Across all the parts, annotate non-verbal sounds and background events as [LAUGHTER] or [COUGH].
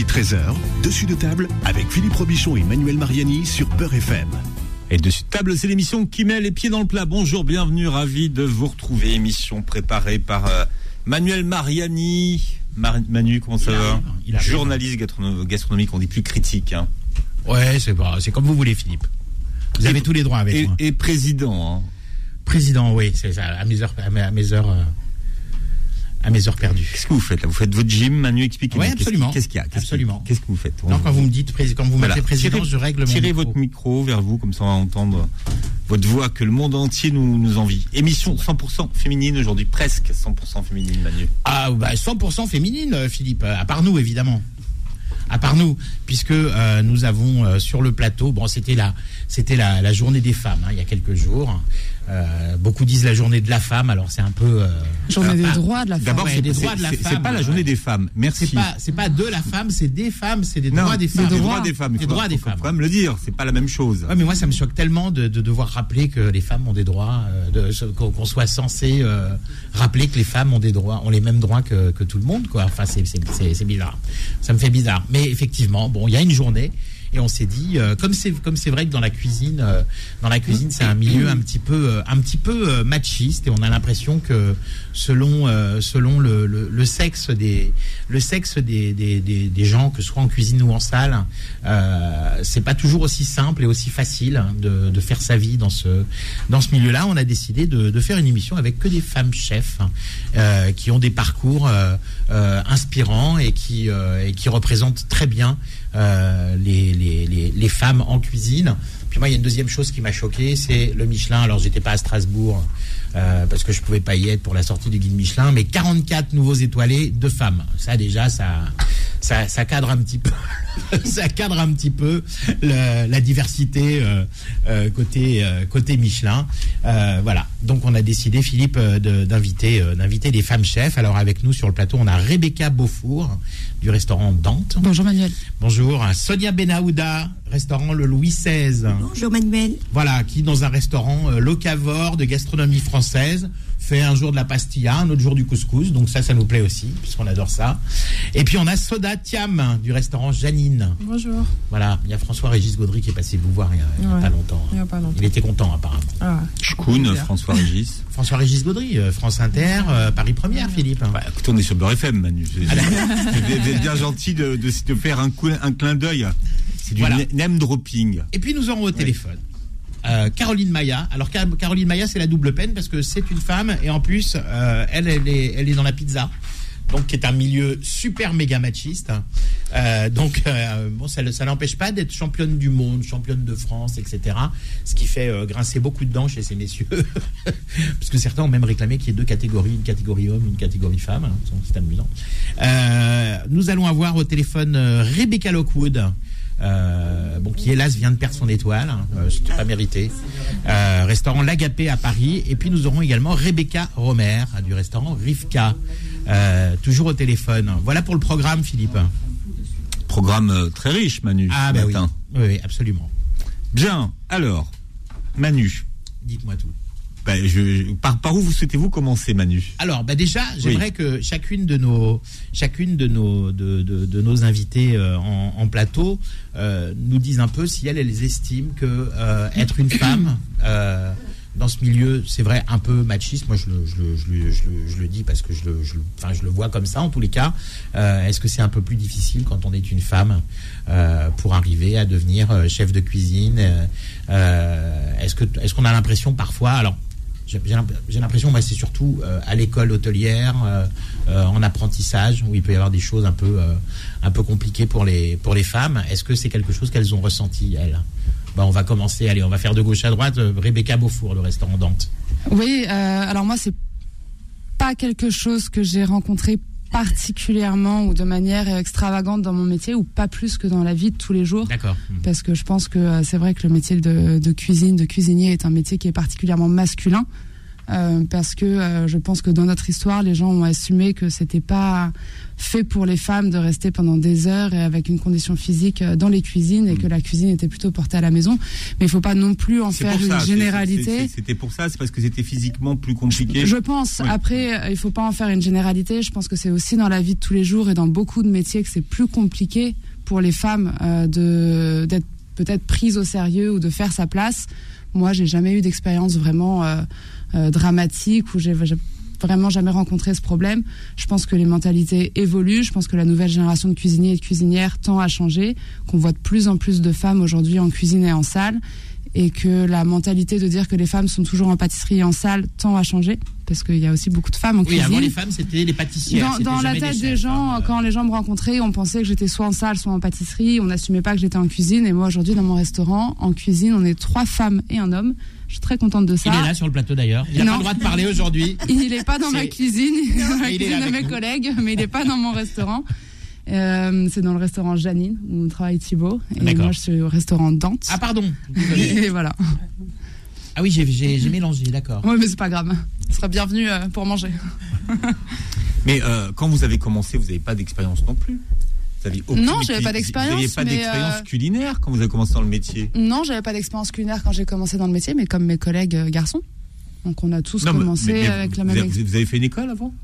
midi 13h, dessus de table avec Philippe Robichon et Manuel Mariani sur Peur FM. Et dessus de table, c'est l'émission qui met les pieds dans le plat. Bonjour, bienvenue, ravi de vous retrouver. Émission préparée par euh, Manuel Mariani. Manu, comment ça va Journaliste gastronomique, on dit plus critique. Hein. Ouais, c'est c'est comme vous voulez, Philippe. Vous avez tous les droits avec et, moi. Et président. Hein. Président, oui, c'est ça. À mes heures, à mes, heures, euh, à mes heures perdues. Qu'est-ce que vous faites là? Vous faites votre gym, Manu, expliquez-moi. Oui, absolument. Qu'est-ce qu'il y a? Absolument. Qu'est-ce que vous faites? Non, quand vous me dites, quand vous m'appelez président, je règle mon Tirez votre micro vers vous, comme ça on va entendre votre voix que le monde entier nous, nous envie. Émission 100% féminine aujourd'hui, presque 100% féminine, Manu. Ah, bah 100% féminine, euh, Philippe, à part nous, évidemment à part nous, puisque euh, nous avons euh, sur le plateau, bon, c'était la, c'était la, journée des femmes hein, il y a quelques jours. Euh, beaucoup disent la journée de la femme, alors c'est un peu. journée des droits de la femme. D'abord, c'est des droits de la femme. C'est pas la journée des femmes. Merci. C'est pas, c'est pas de la femme, c'est des femmes, c'est des droits des femmes. Des droits des femmes. Des droits des femmes. Faut quand même le dire. C'est pas la même chose. Ouais, mais moi, ça me choque tellement de, devoir rappeler que les femmes ont des droits, qu'on soit censé rappeler que les femmes ont des droits, ont les mêmes droits que, que tout le monde, quoi. Enfin, c'est, c'est bizarre. Ça me fait bizarre. Mais effectivement, bon, il y a une journée et on s'est dit euh, comme c'est comme c'est vrai que dans la cuisine euh, dans la cuisine c'est un milieu un petit peu euh, un petit peu machiste et on a l'impression que selon selon le, le, sexe des le sexe des, des, des, gens que ce soit en cuisine ou en salle c'est pas toujours aussi simple et aussi facile de, de, faire sa vie dans ce dans ce milieu là on a décidé de, de faire une émission avec que des femmes chefs qui ont des parcours inspirants et qui et qui représentent très bien euh, les, les, les, femmes en cuisine. Puis moi, il y a une deuxième chose qui m'a choqué, c'est le Michelin. Alors, j'étais pas à Strasbourg euh, parce que je pouvais pas y être pour la sortie du guide Michelin, mais 44 nouveaux étoilés de femmes. Ça, déjà, ça, ça, ça cadre un petit peu, [LAUGHS] ça cadre un petit peu la diversité euh, euh, côté côté Michelin. voilà. Donc, on a décidé, Philippe, d'inviter d'inviter des femmes chefs. Alors, avec nous sur le plateau, on a Rebecca Beaufour du restaurant Dante. Bonjour Manuel. Bonjour. Sonia Benahouda, restaurant Le Louis XVI. Bonjour Manuel. Voilà, qui dans un restaurant euh, locavore de gastronomie française fait un jour de la pastilla, un autre jour du couscous. Donc ça, ça nous plaît aussi, puisqu'on adore ça. Et puis on a Soda Thiam du restaurant Janine. Bonjour. Voilà, il y a François-Régis Gaudry qui est passé vous voir il n'y a, pas longtemps. Il, y a pas longtemps. il était content apparemment. Ah. François-Régis. [LAUGHS] François-Régis Gaudry, euh, France Inter, euh, Paris Première, Philippe. Bah, écoutez, on est sur Beurre FM, Manu. Vous [LAUGHS] êtes bien gentil de, de, faire un, un clin d'œil. C'est du name dropping. Et puis nous aurons au téléphone euh, Caroline Maya. Alors Caroline Maya, c'est la double peine parce que c'est une femme et en plus, euh, elle, est, dans la pizza. Donc, qui est un milieu super méga machiste. Euh, donc, bon, ça, ça n'empêche pas d'être championne du monde, championne de France, etc. Ce qui fait grincer beaucoup de dents chez ces messieurs. [LAUGHS] Parce que certains ont même réclamé qu'il y ait deux catégories, une catégorie homme, une catégorie femme. C'est amusant. nous allons avoir au téléphone Rebecca Lockwood, euh, bon, qui hélas vient de perdre son étoile, hein, euh, c'était pas mérité. Euh, restaurant L'Agapé à Paris, et puis nous aurons également Rebecca Romer du restaurant Rivka, toujours au téléphone. Voilà pour le programme, Philippe. Programme très riche, Manu. Ah bah oui. oui, absolument. Bien. Alors, Manu. Dites-moi tout. Bah, par, où vous souhaitez-vous commencer, Manu? Alors, bah déjà, j'aimerais que chacune de nos, chacune de nos, de, de, nos invités euh, en, plateau euh, nous dise un peu si elles, elles estiment que euh, être une femme dans ce milieu, c'est vrai, un peu machiste. Moi, je le, je le, je le, je le, dis parce que je le, je, enfin, je le vois comme ça, en tous les cas. Est-ce que c'est un peu plus difficile quand on est une femme pour arriver à devenir chef de cuisine Est-ce que, est-ce qu'on a l'impression parfois, alors j'ai l'impression, c'est surtout euh, à l'école hôtelière, euh, euh, en apprentissage, où il peut y avoir des choses un peu, compliquées pour les, pour les femmes. Est-ce que c'est quelque chose qu'elles ont ressenti, elles? Bah, On va commencer, allez, on va faire de gauche à droite. Rebecca Beaufour, le restaurant Dante. Oui, alors moi, c'est pas quelque chose que j'ai rencontré particulièrement ou de manière extravagante dans mon métier ou pas plus que dans la vie de tous les jours. D'accord. Parce que je pense que c'est vrai que le métier de, de, cuisine, de cuisinier est un métier qui est particulièrement masculin. euh, parce que euh, je pense que dans notre histoire, les gens ont assumé que c'était pas fait pour les femmes de rester pendant des heures et avec une condition physique euh, dans les cuisines et que la cuisine était plutôt portée à la maison. Mais il faut pas non plus en faire ça, une généralité. C'était pour ça, c'est parce que c'était physiquement plus compliqué. Je pense. Après, euh, il faut pas en faire une généralité. Je pense que c'est aussi dans la vie de tous les jours et dans beaucoup de métiers que c'est plus compliqué pour les femmes euh, de d'être peut-être prises au sérieux ou de faire sa place. Moi, j'ai jamais eu d'expérience vraiment euh, euh, dramatique où j'ai vraiment jamais rencontré ce problème. Je pense que les mentalités évoluent. Je pense que la nouvelle génération de cuisiniers et de cuisinières tend à changer, qu'on voit de plus en plus de femmes aujourd'hui en cuisine et en salle, et que la mentalité de dire que les femmes sont toujours en pâtisserie et en salle tend à changer, parce qu'il y a aussi beaucoup de femmes en Oui, cuisine. avant les femmes, c'était les pâtissières. Dans, la tête des chefs, gens, hein. quand les gens me rencontraient, on pensait que j'étais soit en salle, soit en pâtisserie. On n'assumait pas que j'étais en cuisine. Et moi, aujourd'hui, dans mon restaurant, en cuisine, on est trois femmes et un homme. Je suis très contente de ça. Il est là sur le plateau d'ailleurs. Il n'a pas le droit de parler aujourd'hui. [LAUGHS] Il n'est pas dans ma cuisine, il est dans la cuisine de mes nous. collègues, mais il n'est pas dans mon restaurant. Euh, c'est dans le restaurant Janine où travaille Thibaut. Et moi, je suis au restaurant Dante. Ah pardon. [LAUGHS] Et voilà. Ah oui, j'ai- mélangé, d'accord. Oui, mais c'est pas grave. Tu seras bienvenue euh, pour manger. [LAUGHS] Mais euh, quand vous avez commencé, vous n'avez pas d'expérience non plus. Vous aviez aucune Non, j'avais pas d'expérience, Vous n'aviez pas d'expérience culinaire quand vous avez commencé dans le métier. Non, j'avais pas d'expérience culinaire quand j'ai commencé dans le métier, mais comme mes collègues garçons. Donc on a tous Non, commencé mais- mais avec la même. vous avez fait une école avant?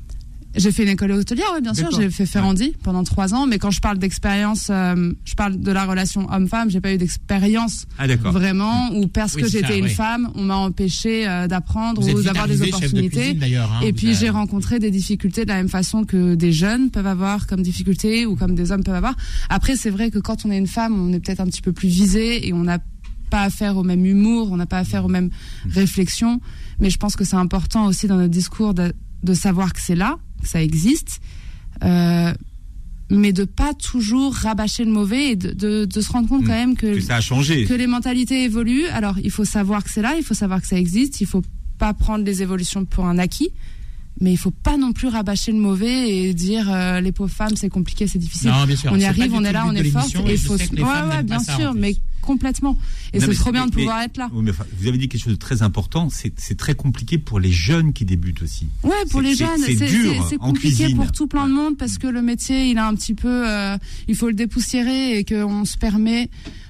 J'ai fait une école hôtelière, oui, bien sûr. J'ai fait Ferrandi pendant trois ans, mais quand je parle d'expérience, euh, je parle de la relation homme-femme. J'ai pas eu d'expérience Ah vraiment, ou parce Oui, que j'étais une femme, on m'a empêché euh, d'apprendre ou d'avoir des de opportunités. cuisine, hein. Et puis avez- j'ai rencontré des difficultés de la même façon que des jeunes peuvent avoir comme difficultés ou comme des hommes peuvent avoir. Après, c'est vrai que quand on est une femme, on est peut-être un petit peu plus visé et on n'a pas affaire au même humour, on n'a pas affaire aux mêmes réflexions. Mais je pense que c'est important aussi dans notre discours de, de savoir que c'est là, ça existe. Euh, mais de pas toujours rabâcher le mauvais et de, de, de se rendre compte Mm. quand même que Que ça a changé. que les mentalités évoluent. Alors, il faut savoir que c'est là, il faut savoir que ça existe, il faut pas prendre les évolutions pour un acquis, mais il faut pas non plus rabâcher le mauvais et dire euh, les pauvres femmes, c'est compliqué, c'est difficile. Non, bien sûr. on y arrive, on est là, on est forte et faut ouais, ouais, bien sûr, mais complètement. Et c'est trop bien de mais- pouvoir être là. Oui, mais enfin, vous avez dit quelque chose de très important. C'est très compliqué pour les jeunes qui débutent aussi. Ouais, pour les jeunes, c'est dur c'est- compliqué cuisine. pour tout plein de monde parce que le métier, il a un petit peu, euh, il faut le dépoussiérer et qu'on se permet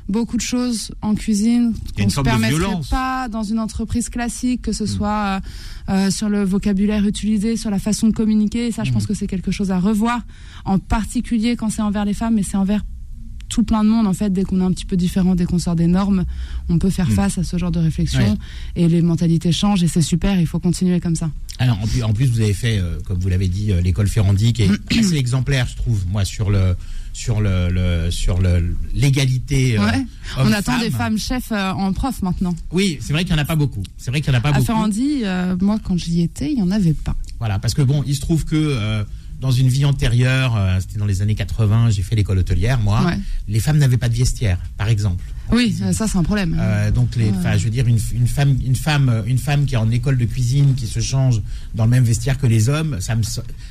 beaucoup de choses en cuisine qu'on une se permettrait pas dans une entreprise classique, que ce Mm. soit euh, euh, sur le vocabulaire utilisé, sur la façon de communiquer. Et ça, je Mm. pense que c'est quelque chose à revoir, en particulier quand c'est envers les femmes, mais c'est envers tout plein de monde en fait dès qu'on est un petit peu différent dès qu'on sort des normes on peut faire Mm. face à ce genre de réflexion Ouais. et les mentalités changent et c'est super il faut continuer comme ça Alors, en plus, en plus, vous avez fait, euh, comme vous l'avez dit, euh, l'école Ferrandi, qui est [CLEARS THROAT] assez exemplaire, je trouve, moi, sur le sur le, le- sur le l'égalité. euh, Ouais. on attend des femmes chefs en prof maintenant Oui, c'est vrai qu'il n'y en a pas beaucoup. C'est vrai qu'il n'y en a pas à beaucoup. Ferrandi euh, moi quand j'y étais il y en avait pas Voilà, parce que bon, il se trouve que dans une vie antérieure, euh, c'était dans les années 80, j'ai fait l'école hôtelière, moi. Ouais. Les femmes n'avaient pas de vestiaire, par exemple. oui euh, ça c'est un problème Euh, donc, les, Ouais. je veux dire, une, une femme, une femme, une femme qui est en école de cuisine, qui se change dans le même vestiaire que les hommes, ça me,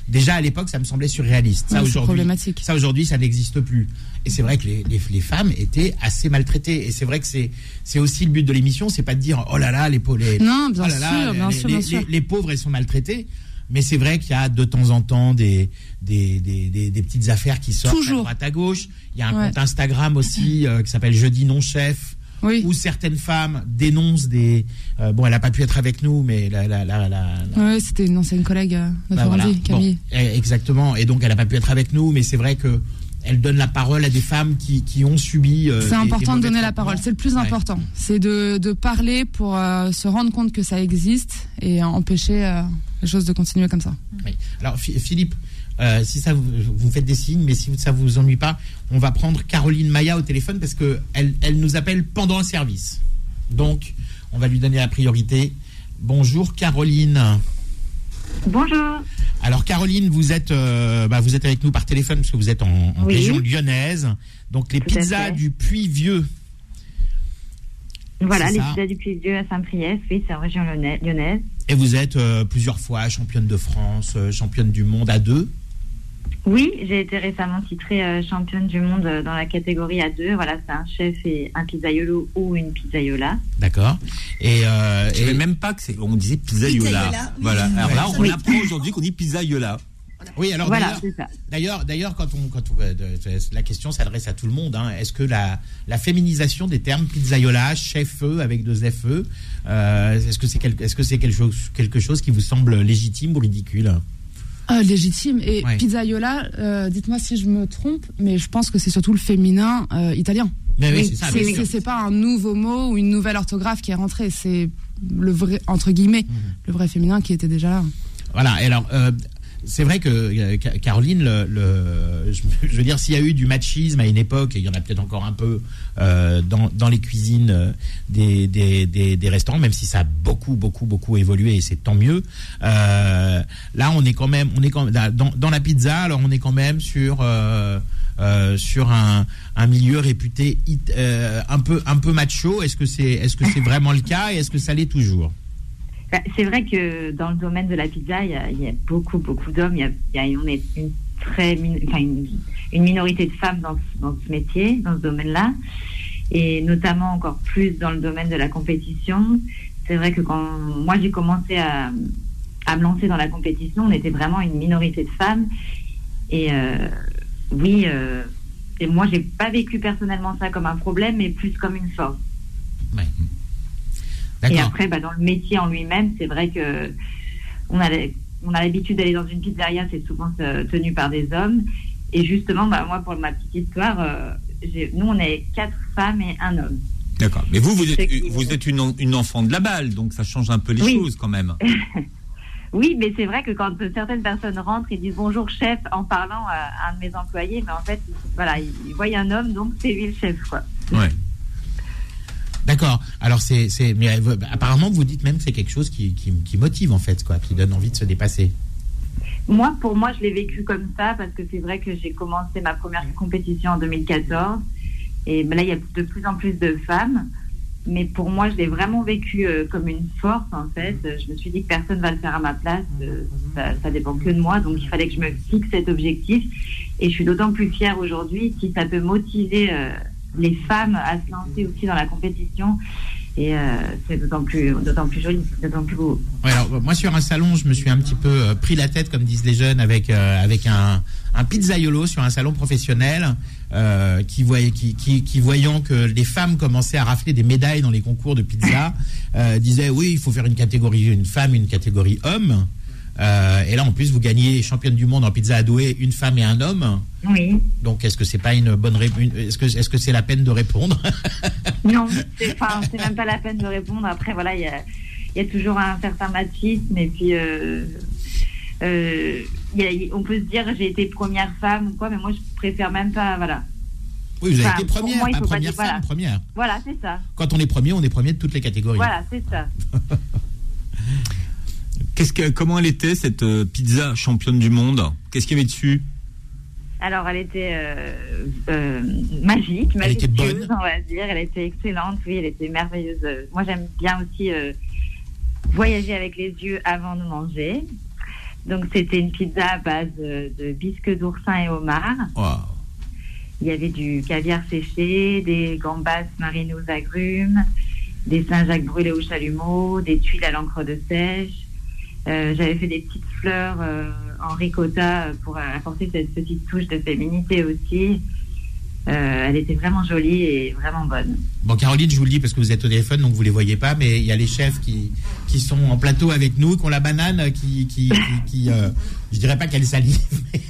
déjà à l'époque, ça me semblait surréaliste. Ça Ouais, c'est aujourd'hui, problématique ça aujourd'hui, ça n'existe plus. Et c'est vrai que les, les, les femmes étaient assez maltraitées. Et c'est vrai que c'est, c'est aussi le but de l'émission, c'est pas de dire oh là là les pauvres, les, non bien oh là sûr là, bien les, sûr les- bien sûr les- les pauvres, elles sont maltraitées. Mais c'est vrai qu'il y a de temps en temps des, des, des, des, des petites affaires qui sortent Toujours. à droite à gauche. Il y a un Ouais. compte Instagram aussi euh, qui s'appelle Jeudi non chef oui où certaines femmes dénoncent des. euh, bon, elle n'a pas pu être avec nous, mais la. la, la, Ouais, c'était une ancienne collègue euh, de bah, voilà. Camille. Bon, eh, exactement. Et donc, elle n'a pas pu être avec nous, mais c'est vrai que elle donne la parole à des femmes qui, qui ont subi. euh, C'est des important de donner la parole. C'est le plus Ouais. important. C'est de, de parler pour euh, se rendre compte que ça existe et empêcher euh, les choses de continuer comme ça. Oui. Alors, Phi- Philippe, euh, si ça vous, vous faites des signes, mais si ça vous ennuie pas, on va prendre Caroline Maya au téléphone parce que elle, elle nous appelle pendant un service. Donc, on va lui donner la priorité. Bonjour Caroline. Bonjour. Alors Caroline, vous êtes, euh, bah, vous êtes avec nous par téléphone parce que vous êtes en, en Oui. région lyonnaise. Donc les Tout pizzas du Puy Vieux. Voilà, les ça. pizzas du Puy-Vieux à Saint-Priest, oui, c'est en région lyonna- lyonnaise. Et vous êtes euh, plusieurs fois championne de France, euh, championne du monde à deux. Oui, j'ai été récemment titrée euh, championne du monde euh, dans la catégorie A2. Voilà, c'est un chef et un pizzaiolo ou une pizzaiola. D'accord. Et, euh, et- même pas que c'est. On disait pizzaiola. Pizzaiola, oui. Voilà. Alors là, on Oui. apprend aujourd'hui qu'on dit pizzaiola. oui, alors Voilà, d'ailleurs- c'est ça. D'ailleurs, quand on, quand on- euh, la question s'adresse à tout le monde. hein. Est-ce que la, la féminisation des termes pizzaiola, chef-feu avec deux FE, euh, est-ce que c'est quel- est-ce que c'est quelque chose, quelque chose qui vous semble légitime ou ridicule? Euh, légitime. Et Ouais. pizzaiola, euh, dites-moi si je me trompe, mais je pense que c'est surtout le féminin euh, italien. Mais oui, Oui, c'est pas un nouveau mot ou une nouvelle orthographe qui est rentrée, c'est le vrai, entre guillemets, Mhm. le vrai féminin qui était déjà là. Voilà. Et alors, euh, c'est vrai que euh, Ca- Caroline, je, veux dire, s'il y a eu du machisme à une époque, et il y en a peut-être encore un peu euh, dans, les cuisines euh, des, restaurants, même si ça a beaucoup, beaucoup, beaucoup évolué, et c'est tant mieux. Là, on est quand même, on est dans, la pizza. Alors, on est quand même sur sur un, un milieu réputé un peu un peu macho. Est-ce que c'est est-ce que c'est vraiment le cas et est-ce que ça l'est toujours? Bah, C'est vrai que dans le domaine de la pizza, il y a, beaucoup, beaucoup d'hommes. Il y a, on est une très, enfin, une, une minorité de femmes dans, dans ce métier, dans ce domaine-là, et notamment encore plus dans le domaine de la compétition. C'est vrai que quand moi j'ai commencé à, à me lancer dans la compétition, on était vraiment une minorité de femmes. Et euh, oui, euh, et moi j'ai pas vécu personnellement ça comme un problème, mais plus comme une force. Ouais. Et après, bah, dans le métier en lui-même, c'est vrai que on a, on a l'habitude d'aller dans une pizzeria, c'est souvent tenu par des hommes. Et justement, bah, moi, pour ma petite histoire, euh, nous, on est quatre femmes et un homme. D'accord. Mais vous, vous êtes, C'est qui- vous êtes une, en- une enfant de la balle, donc ça change un peu les Oui. choses quand même. [LAUGHS] Oui, mais c'est vrai que quand certaines personnes rentrent et disent bonjour chef en parlant à un de mes employés, mais en fait, voilà, ils ils voient un homme, donc c'est lui le chef, quoi. Ouais. D'accord. Alors c'est c'est mais euh, apparemment vous dites même que c'est quelque chose qui, qui, qui motive en fait quoi, qui donne envie de se dépasser. Moi, pour moi, je l'ai vécu comme ça parce que c'est vrai que j'ai commencé ma première compétition en 2014 et ben là, il y a de plus en plus de femmes. Mais pour moi, je l'ai vraiment vécu euh, comme une force en fait. Euh, Je me suis dit que personne va le faire à ma place. euh, ça, ça dépend que de moi, donc il fallait que je me fixe cet objectif. Et je suis d'autant plus fière aujourd'hui si ça peut motiver euh, les femmes à se lancer aussi dans la compétition. Et euh, c'est d'autant plus, plus joli, d'autant plus beau. Alors, moi sur un salon, je me suis un petit peu euh, pris la tête comme disent les jeunes avec euh, avec un un pizzaiolo sur un salon professionnel qui qui, voyant que les femmes commençaient à rafler des médailles dans les concours de pizza disait oui, il faut faire une catégorie une femme, une catégorie homme. Euh, et là, en plus, vous gagnez championne du monde en pizza à Douai, une femme et un homme. Oui. Donc, est-ce que c'est pas une bonne réponse Est-ce que est-ce que c'est la peine de répondre [LAUGHS] Non, c'est même pas la peine de répondre. Après, voilà, il y a, il y a toujours un certain machisme et puis euh, euh, il y a- on peut se dire j'ai été première femme ou quoi, mais moi je préfère même pas. Voilà, Oui, vous avez Enfin, été première, moi, première femme, voilà. première. voilà, c'est ça. Quand on est premier, on est premier de toutes les catégories. Voilà, c'est ça. [LAUGHS] Qu'est-ce que, comment elle était cette euh, pizza championne du monde? Qu'est-ce qu'il y avait dessus? Alors, elle était euh, euh, magique, Elle était bonne. on va dire. Elle était excellente, oui, elle était merveilleuse. Moi, j'aime bien aussi euh, voyager avec les yeux avant de manger. Donc, c'était une pizza à base de bisques d'oursin et homard. Il y avait du caviar séché, des gambas marinées aux agrumes, des Saint-Jacques brûlés au chalumeau, des tuiles à l'encre de sèche. Euh, J'avais fait des petites fleurs euh, en ricotta pour apporter cette petite touche de féminité aussi. Euh, elle était vraiment jolie et vraiment bonne. Bon, Caroline, je vous le dis parce que vous êtes au téléphone, donc vous les voyez pas, mais il y a les chefs qui, qui sont en plateau avec nous, qui ont la banane, qui, qui, qui, euh, je dirais pas qu'elle salive, [LAUGHS]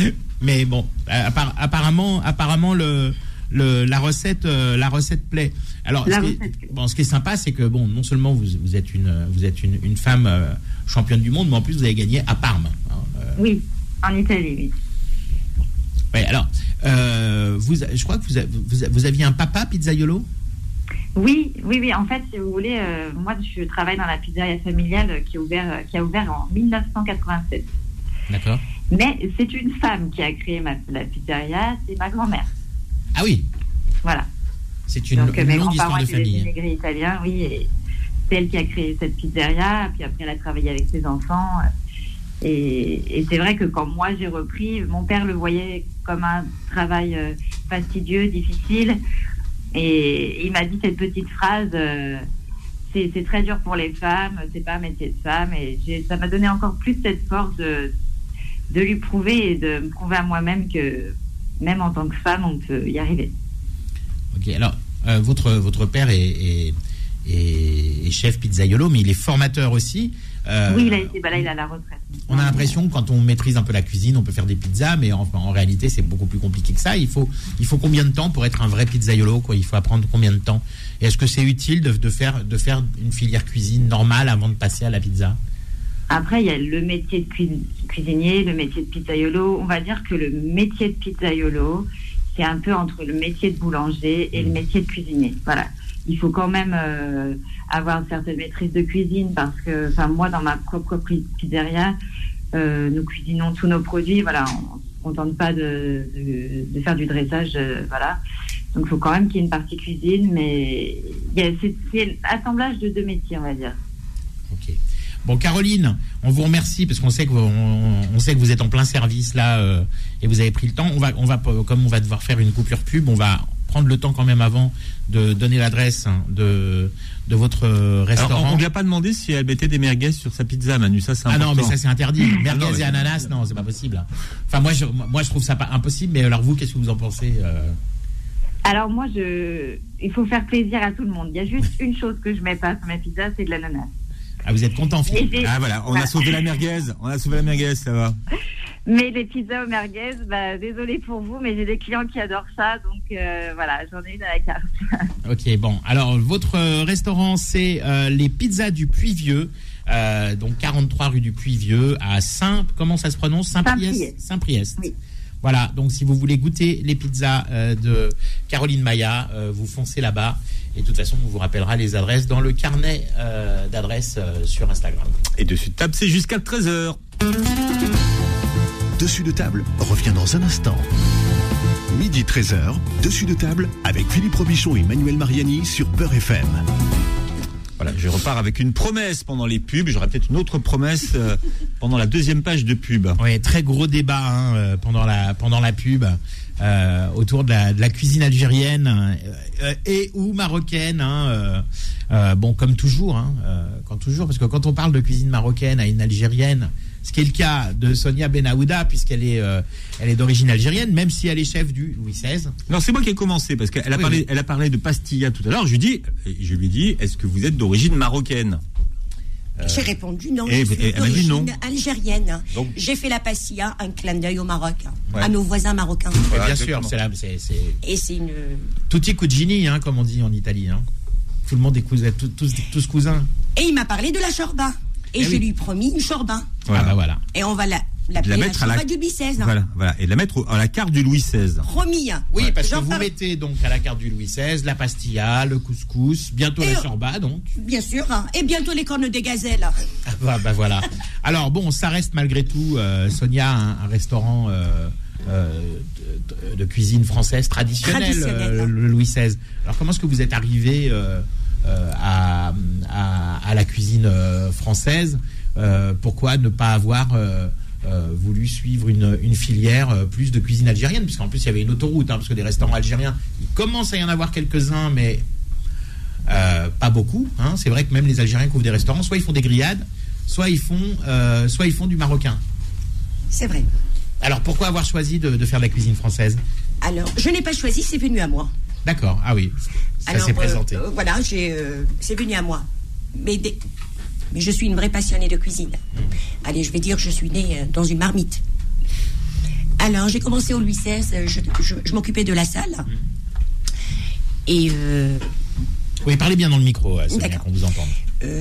mais, mais bon, appar- apparemment, apparemment le, le, la recette, euh, la recette plaît. Alors, ce, qui est, bon, ce qui est sympa, c'est que bon, non seulement vous, vous êtes une, vous êtes une, une femme euh, championne du monde, mais en plus vous avez gagné à Parme. hein, euh, Oui, en Italie, oui. ouais, alors, euh, vous, je crois que vous, avez- vous, vous aviez un papa pizzaiolo? Oui, oui, oui. En fait, si vous voulez, euh, moi, je travaille dans la pizzeria familiale qui, a ouvert, euh, qui a ouvert en 1987. D'accord. Mais c'est une femme qui a créé ma, la pizzeria, c'est ma grand-mère. Ah oui, Voilà. c'est une, Donc, euh, une mes longue histoire de des famille. immigrés italiens, oui, et c'est elle qui a créé cette pizzeria, puis après elle a travaillé avec ses enfants, euh, Et, c'est vrai que quand moi j'ai repris, mon père le voyait comme un travail euh, fastidieux, difficile. Et il m'a dit cette petite phrase euh, c'est très dur pour les femmes, c'est pas un métier de femme. Et ça m'a donné encore plus cette force de, de lui prouver et de me prouver à moi-même que même en tant que femme, on peut y arriver. Ok, alors euh, votre, votre père est, est, chef pizzaiolo, mais il est formateur aussi. Euh, oui, il a été, bah là, il a la retraite. On a l'impression que quand on maîtrise un peu la cuisine, on peut faire des pizzas, mais en, en réalité, c'est beaucoup plus compliqué que ça. Il faut, il faut combien de temps pour être un vrai pizzaiolo quoi? Il faut apprendre combien de temps? Et est-ce que c'est utile de, de, faire, de faire une filière cuisine normale avant de passer à la pizza? Après, il y a le métier de cuisinier, le métier de pizzaiolo. On va dire que le métier de pizzaiolo, c'est un peu entre le métier de boulanger et le métier de cuisinier. Voilà. Il faut quand même euh, avoir une certaine maîtrise de cuisine parce que, enfin, moi, dans ma propre pizzeria, euh, nous cuisinons tous nos produits. Voilà, on ne tente pas de, de, faire du dressage. Euh, voilà. Donc, il faut quand même qu'il y ait une partie cuisine, mais c'est assemblage de deux métiers, on va dire. Bon, Caroline, on vous remercie parce qu'on sait que vous, on, sait que vous êtes en plein service là euh, et vous avez pris le temps. On va, on va, comme on va devoir faire une coupure pub, on va prendre le temps quand même avant de donner l'adresse hein, de, de votre restaurant. on ne lui a pas demandé si elle mettait des merguez sur sa pizza, Manu. Ça, c'est Ah non, mais ça, c'est interdit. merguez et ananas, non, c'est pas possible. Enfin, moi, je, moi, je trouve ça pas impossible. Mais alors, vous, qu'est-ce que vous en pensez euh? Alors, moi, je, il faut faire plaisir à tout le monde. Il y a juste une chose que je mets pas sur ma pizza, c'est de l'ananas. Ah, vous êtes content, Philippe Ah, voilà, on a sauvé la merguez. On a sauvé la merguez, ça va. Mais les pizzas aux merguez, bah, désolé pour vous, mais j'ai des clients qui adorent ça, donc euh, voilà, j'en ai une à la carte. [LAUGHS] ok, bon. Alors, votre restaurant, c'est euh, les pizzas du Puy-Vieux. Euh, donc 43 rue du Puy-Vieux à Saint, comment ça se prononce? Saint-Priest? Saint-Priest. Oui. Voilà, donc si vous voulez goûter les pizzas de Caroline Maya, vous foncez là-bas. Et de toute façon, on vous rappellera les adresses dans le carnet euh, d'adresses euh, sur Instagram. Et dessus de table, c'est jusqu'à 13h. Dessus de table revient dans un instant. Midi 13h, dessus de table avec Philippe Robichon et Manuel Mariani sur Peur FM. Voilà, je repars avec une promesse pendant les pubs. J'aurai peut-être une autre promesse euh, pendant la deuxième page de pub. Oui, très gros débat hein, pendant, la, pendant la pub. Euh, autour de la, cuisine algérienne euh, et ou marocaine. Hein, euh, bon, comme toujours, hein, quand toujours, parce que quand on parle de cuisine marocaine à une algérienne, ce qui est le cas de Sonia Benahouda, puisqu'elle est, elle est d'origine algérienne, même si elle est chef du Louis XVI. Non, c'est moi qui ai commencé, parce qu'elle a, parlé, Elle a parlé de pastilla tout à l'heure. Je lui dis, je lui dis, est-ce que vous êtes d'origine marocaine? euh, J'ai répondu non, je suis d'origine algérienne. J'ai fait la pastilla, un clin d'œil au Maroc, à nos voisins marocains. bien sûr, c'est là. Et c'est une. Tutti cugini, hein, comme on dit en Italie. Hein. Tout le monde est cousin, tous, tous cousins. Et il m'a parlé de la chorba. Et, eh je lui ai promis une chorba. Voilà. Ah bah voilà. Et on va la, la, la mettre à la du Louis XVI. Voilà, voilà, et la mettre à la carte du Louis XVI. Promis. Oui, parce que vous mettez donc à la carte du Louis XVI la pastilla, le couscous, bientôt la chorba donc. Bien sûr, hein. et bientôt les cornes des gazelles. Ah, bah, bah, voilà. Alors bon, ça reste malgré tout, euh, Sonia, un, restaurant. Euh, euh, de, cuisine française traditionnelle, le Louis XVI. Alors comment est-ce que vous êtes arrivé à, à, la cuisine française Pourquoi ne pas avoir euh, voulu suivre une, filière euh, plus de cuisine algérienne, puisqu'en plus il y avait une autoroute, hein, parce que des restaurants algériens, il commence à y en avoir quelques-uns, mais euh, pas beaucoup. Hein. C'est vrai que même les Algériens qui ouvrent des restaurants, soit ils font des grillades, soit ils font, soit ils font du marocain. C'est vrai. Alors pourquoi avoir choisi de, faire de la cuisine française? Alors, je n'ai pas choisi, c'est venu à moi. D'accord, ah oui, ça s'est présenté. voilà, c'est venu à moi. Mais des, mais je suis une vraie passionnée de cuisine. Allez, je vais dire, je suis née euh, dans une marmite. Alors, j'ai commencé au Louis XVI, euh, je, m'occupais de la salle. Et. Euh, oui, parlez bien dans le micro, Sonia, qu'on vous entende.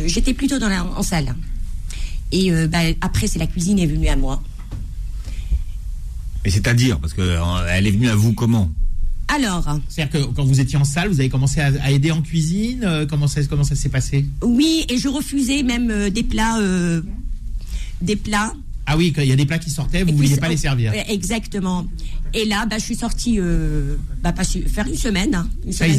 J'étais plutôt dans la, en salle. Et bah, après, c'est la cuisine est venue à moi. Mais c'est-à-dire, parce qu'elle est venue à vous comment? Alors. C'est-à-dire que quand vous étiez en salle, vous avez commencé à, aider en cuisine euh, Comment ça, comment ça s'est passé? Oui, et je refusais même euh, des plats. Euh, des plats. Ah oui, il y a des plats qui sortaient, vous ne vouliez pas les servir. Exactement. Et là, bah, je suis sortie bah, faire une semaine. Hein, ils,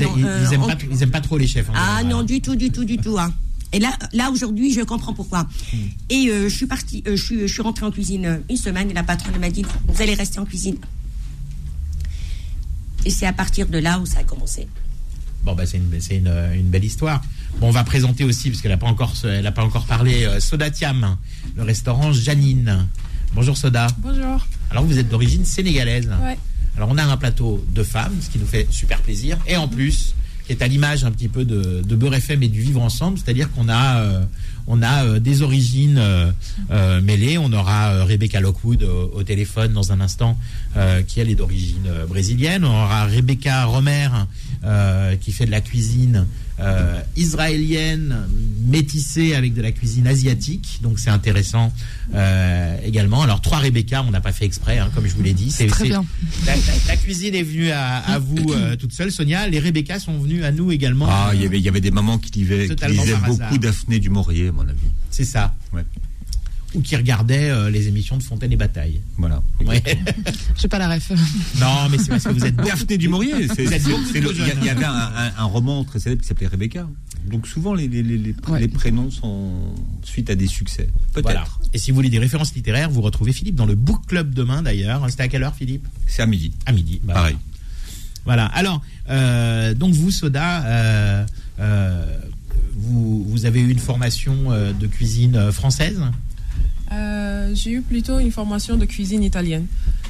n'aiment pas, trop les chefs. ah non, du tout, du tout, du tout. Hein. Et là, là aujourd'hui, je comprends pourquoi. Et euh, je suis partie, je, suis, je suis rentrée en cuisine une semaine et la patronne m'a dit vous allez rester en cuisine. Et c'est à partir de là où ça a commencé. Bon, bah, c'est une, c'est une, une belle histoire. Bon, on va présenter aussi, parce qu'elle n'a pas, encore, elle a pas encore parlé, euh, Soda Tiam, le restaurant Janine. Bonjour Soda. Bonjour. Alors, vous êtes d'origine sénégalaise. Ouais. Alors, on a un plateau de femmes, ce qui nous fait super plaisir. Et en plus, qui est à l'image un petit peu de, de Beurre FM et du Vivre Ensemble, c'est-à-dire qu'on a, euh, on a euh, des origines euh, euh, mêlées. On aura Rebecca Lockwood au, téléphone dans un instant, qui elle est d'origine brésilienne. On aura Rebecca Romer, qui fait de la cuisine euh, israélienne métissée avec de la cuisine asiatique. Donc c'est intéressant euh, également. Alors trois Rebecca, on n'a pas fait exprès, hein, comme je vous l'ai dit. C'est très bien. La, la- la cuisine est venue à, à vous euh, toute seule, Sonia. Les Rebecca sont venues à nous également. Ah, il y avait, il y avait des mamans qui lisaient, qui lisaient beaucoup. Daphné du Maurier, à mon avis. C'est ça. Ouais. Ou qui regardaient euh, les émissions de Fontaine et Bataille. Voilà. Ouais. J'ai pas la ref. non, mais c'est parce que vous êtes [LAUGHS] Daphné du Maurier, il y, y avait un, un- un roman très célèbre qui s'appelait Rebecca. Donc souvent les, les, les, les- Ouais. les prénoms sont suite à des succès. Peut-être. Voilà. Et si vous voulez des références littéraires, vous retrouvez Philippe dans le Book Club demain d'ailleurs. C'était à quelle heure, Philippe? C'est à midi. À midi. Bah, Pareil. Voilà. Alors, euh, donc vous, Soda, euh, euh, vous, vous avez eu une formation euh, de cuisine française? Euh, j'ai eu plutôt une formation de cuisine italienne.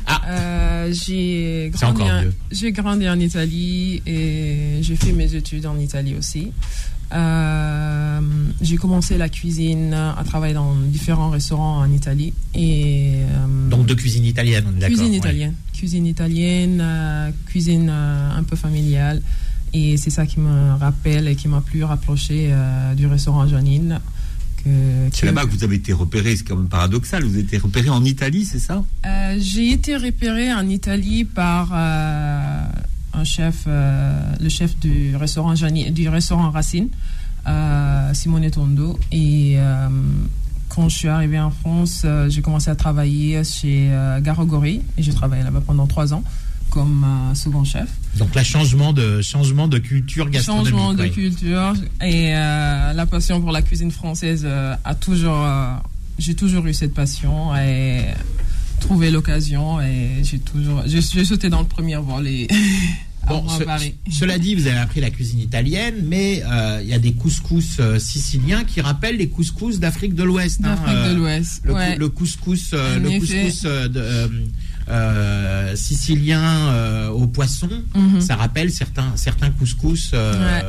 Ah. Euh, j'ai grandi, grandi en Italie et j'ai fait mes études en Italie aussi. Euh, j'ai commencé la cuisine à travailler dans différents restaurants en Italie et euh, Donc de cuisine italienne, on est d'accord cuisine ouais. italienne, cuisine italienne, cuisine un peu familiale et c'est ça qui me rappelle et qui m'a plus rapproché du restaurant Janine. Que, C'est là-bas que vous avez été repéré, c'est quand même paradoxal. Vous avez été repéré en Italie, c'est ça? Euh, j'ai été repéré en Italie par euh, un chef, euh, le chef du restaurant du restaurant Racine, euh, Simone Tondo. Et euh, quand je suis arrivée en France, euh, j'ai commencé à travailler chez euh, Garogori et j'ai travaillé là-bas pendant trois ans comme euh, second chef. Donc là, changement de, changement de culture gastronomique. Changement de culture et euh, la passion pour la cuisine française euh, a toujours, euh, j'ai toujours eu cette passion et trouvé l'occasion et j'ai toujours, j'ai sauté dans le premier vol et [LAUGHS] Bon, ce- cela dit, vous avez appris la cuisine italienne, mais euh, il y a des couscous euh, siciliens qui rappellent les couscous d'Afrique de l'Ouest. hein, D'Afrique euh, de l'Ouest. Le, ouais. le couscous, le couscous de, euh, euh, sicilien euh, au poisson, Mhm. ça rappelle certains, certains couscous euh, Ouais.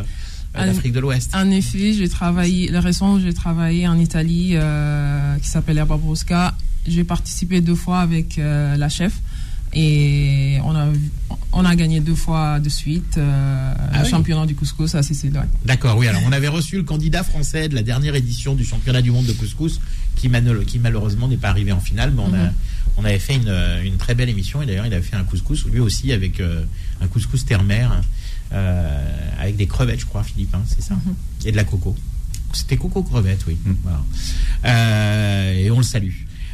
euh, d'Afrique de l'Ouest. En effet, j'ai travaillé, le où j'ai travaillé en Italie, euh, qui s'appelle Erba Brusca, j'ai participé deux fois avec euh, la chef et on a, on a gagné deux fois de suite euh, Ah le oui. championnat du couscous à Sicile. D'accord, oui. Alors, on avait reçu le candidat français de la dernière édition du championnat du monde de couscous, qui malheureusement n'est pas arrivé en finale, mais on, a, Mhm. On avait fait une, euh, une très belle émission. Et d'ailleurs, il avait fait un couscous, lui aussi, avec euh, un couscous terre-mer, euh, avec des crevettes, je crois, Philippe, hein, c'est ça Et de la coco. C'était coco crevette, oui. Mhm. Voilà. Euh, et on le salue.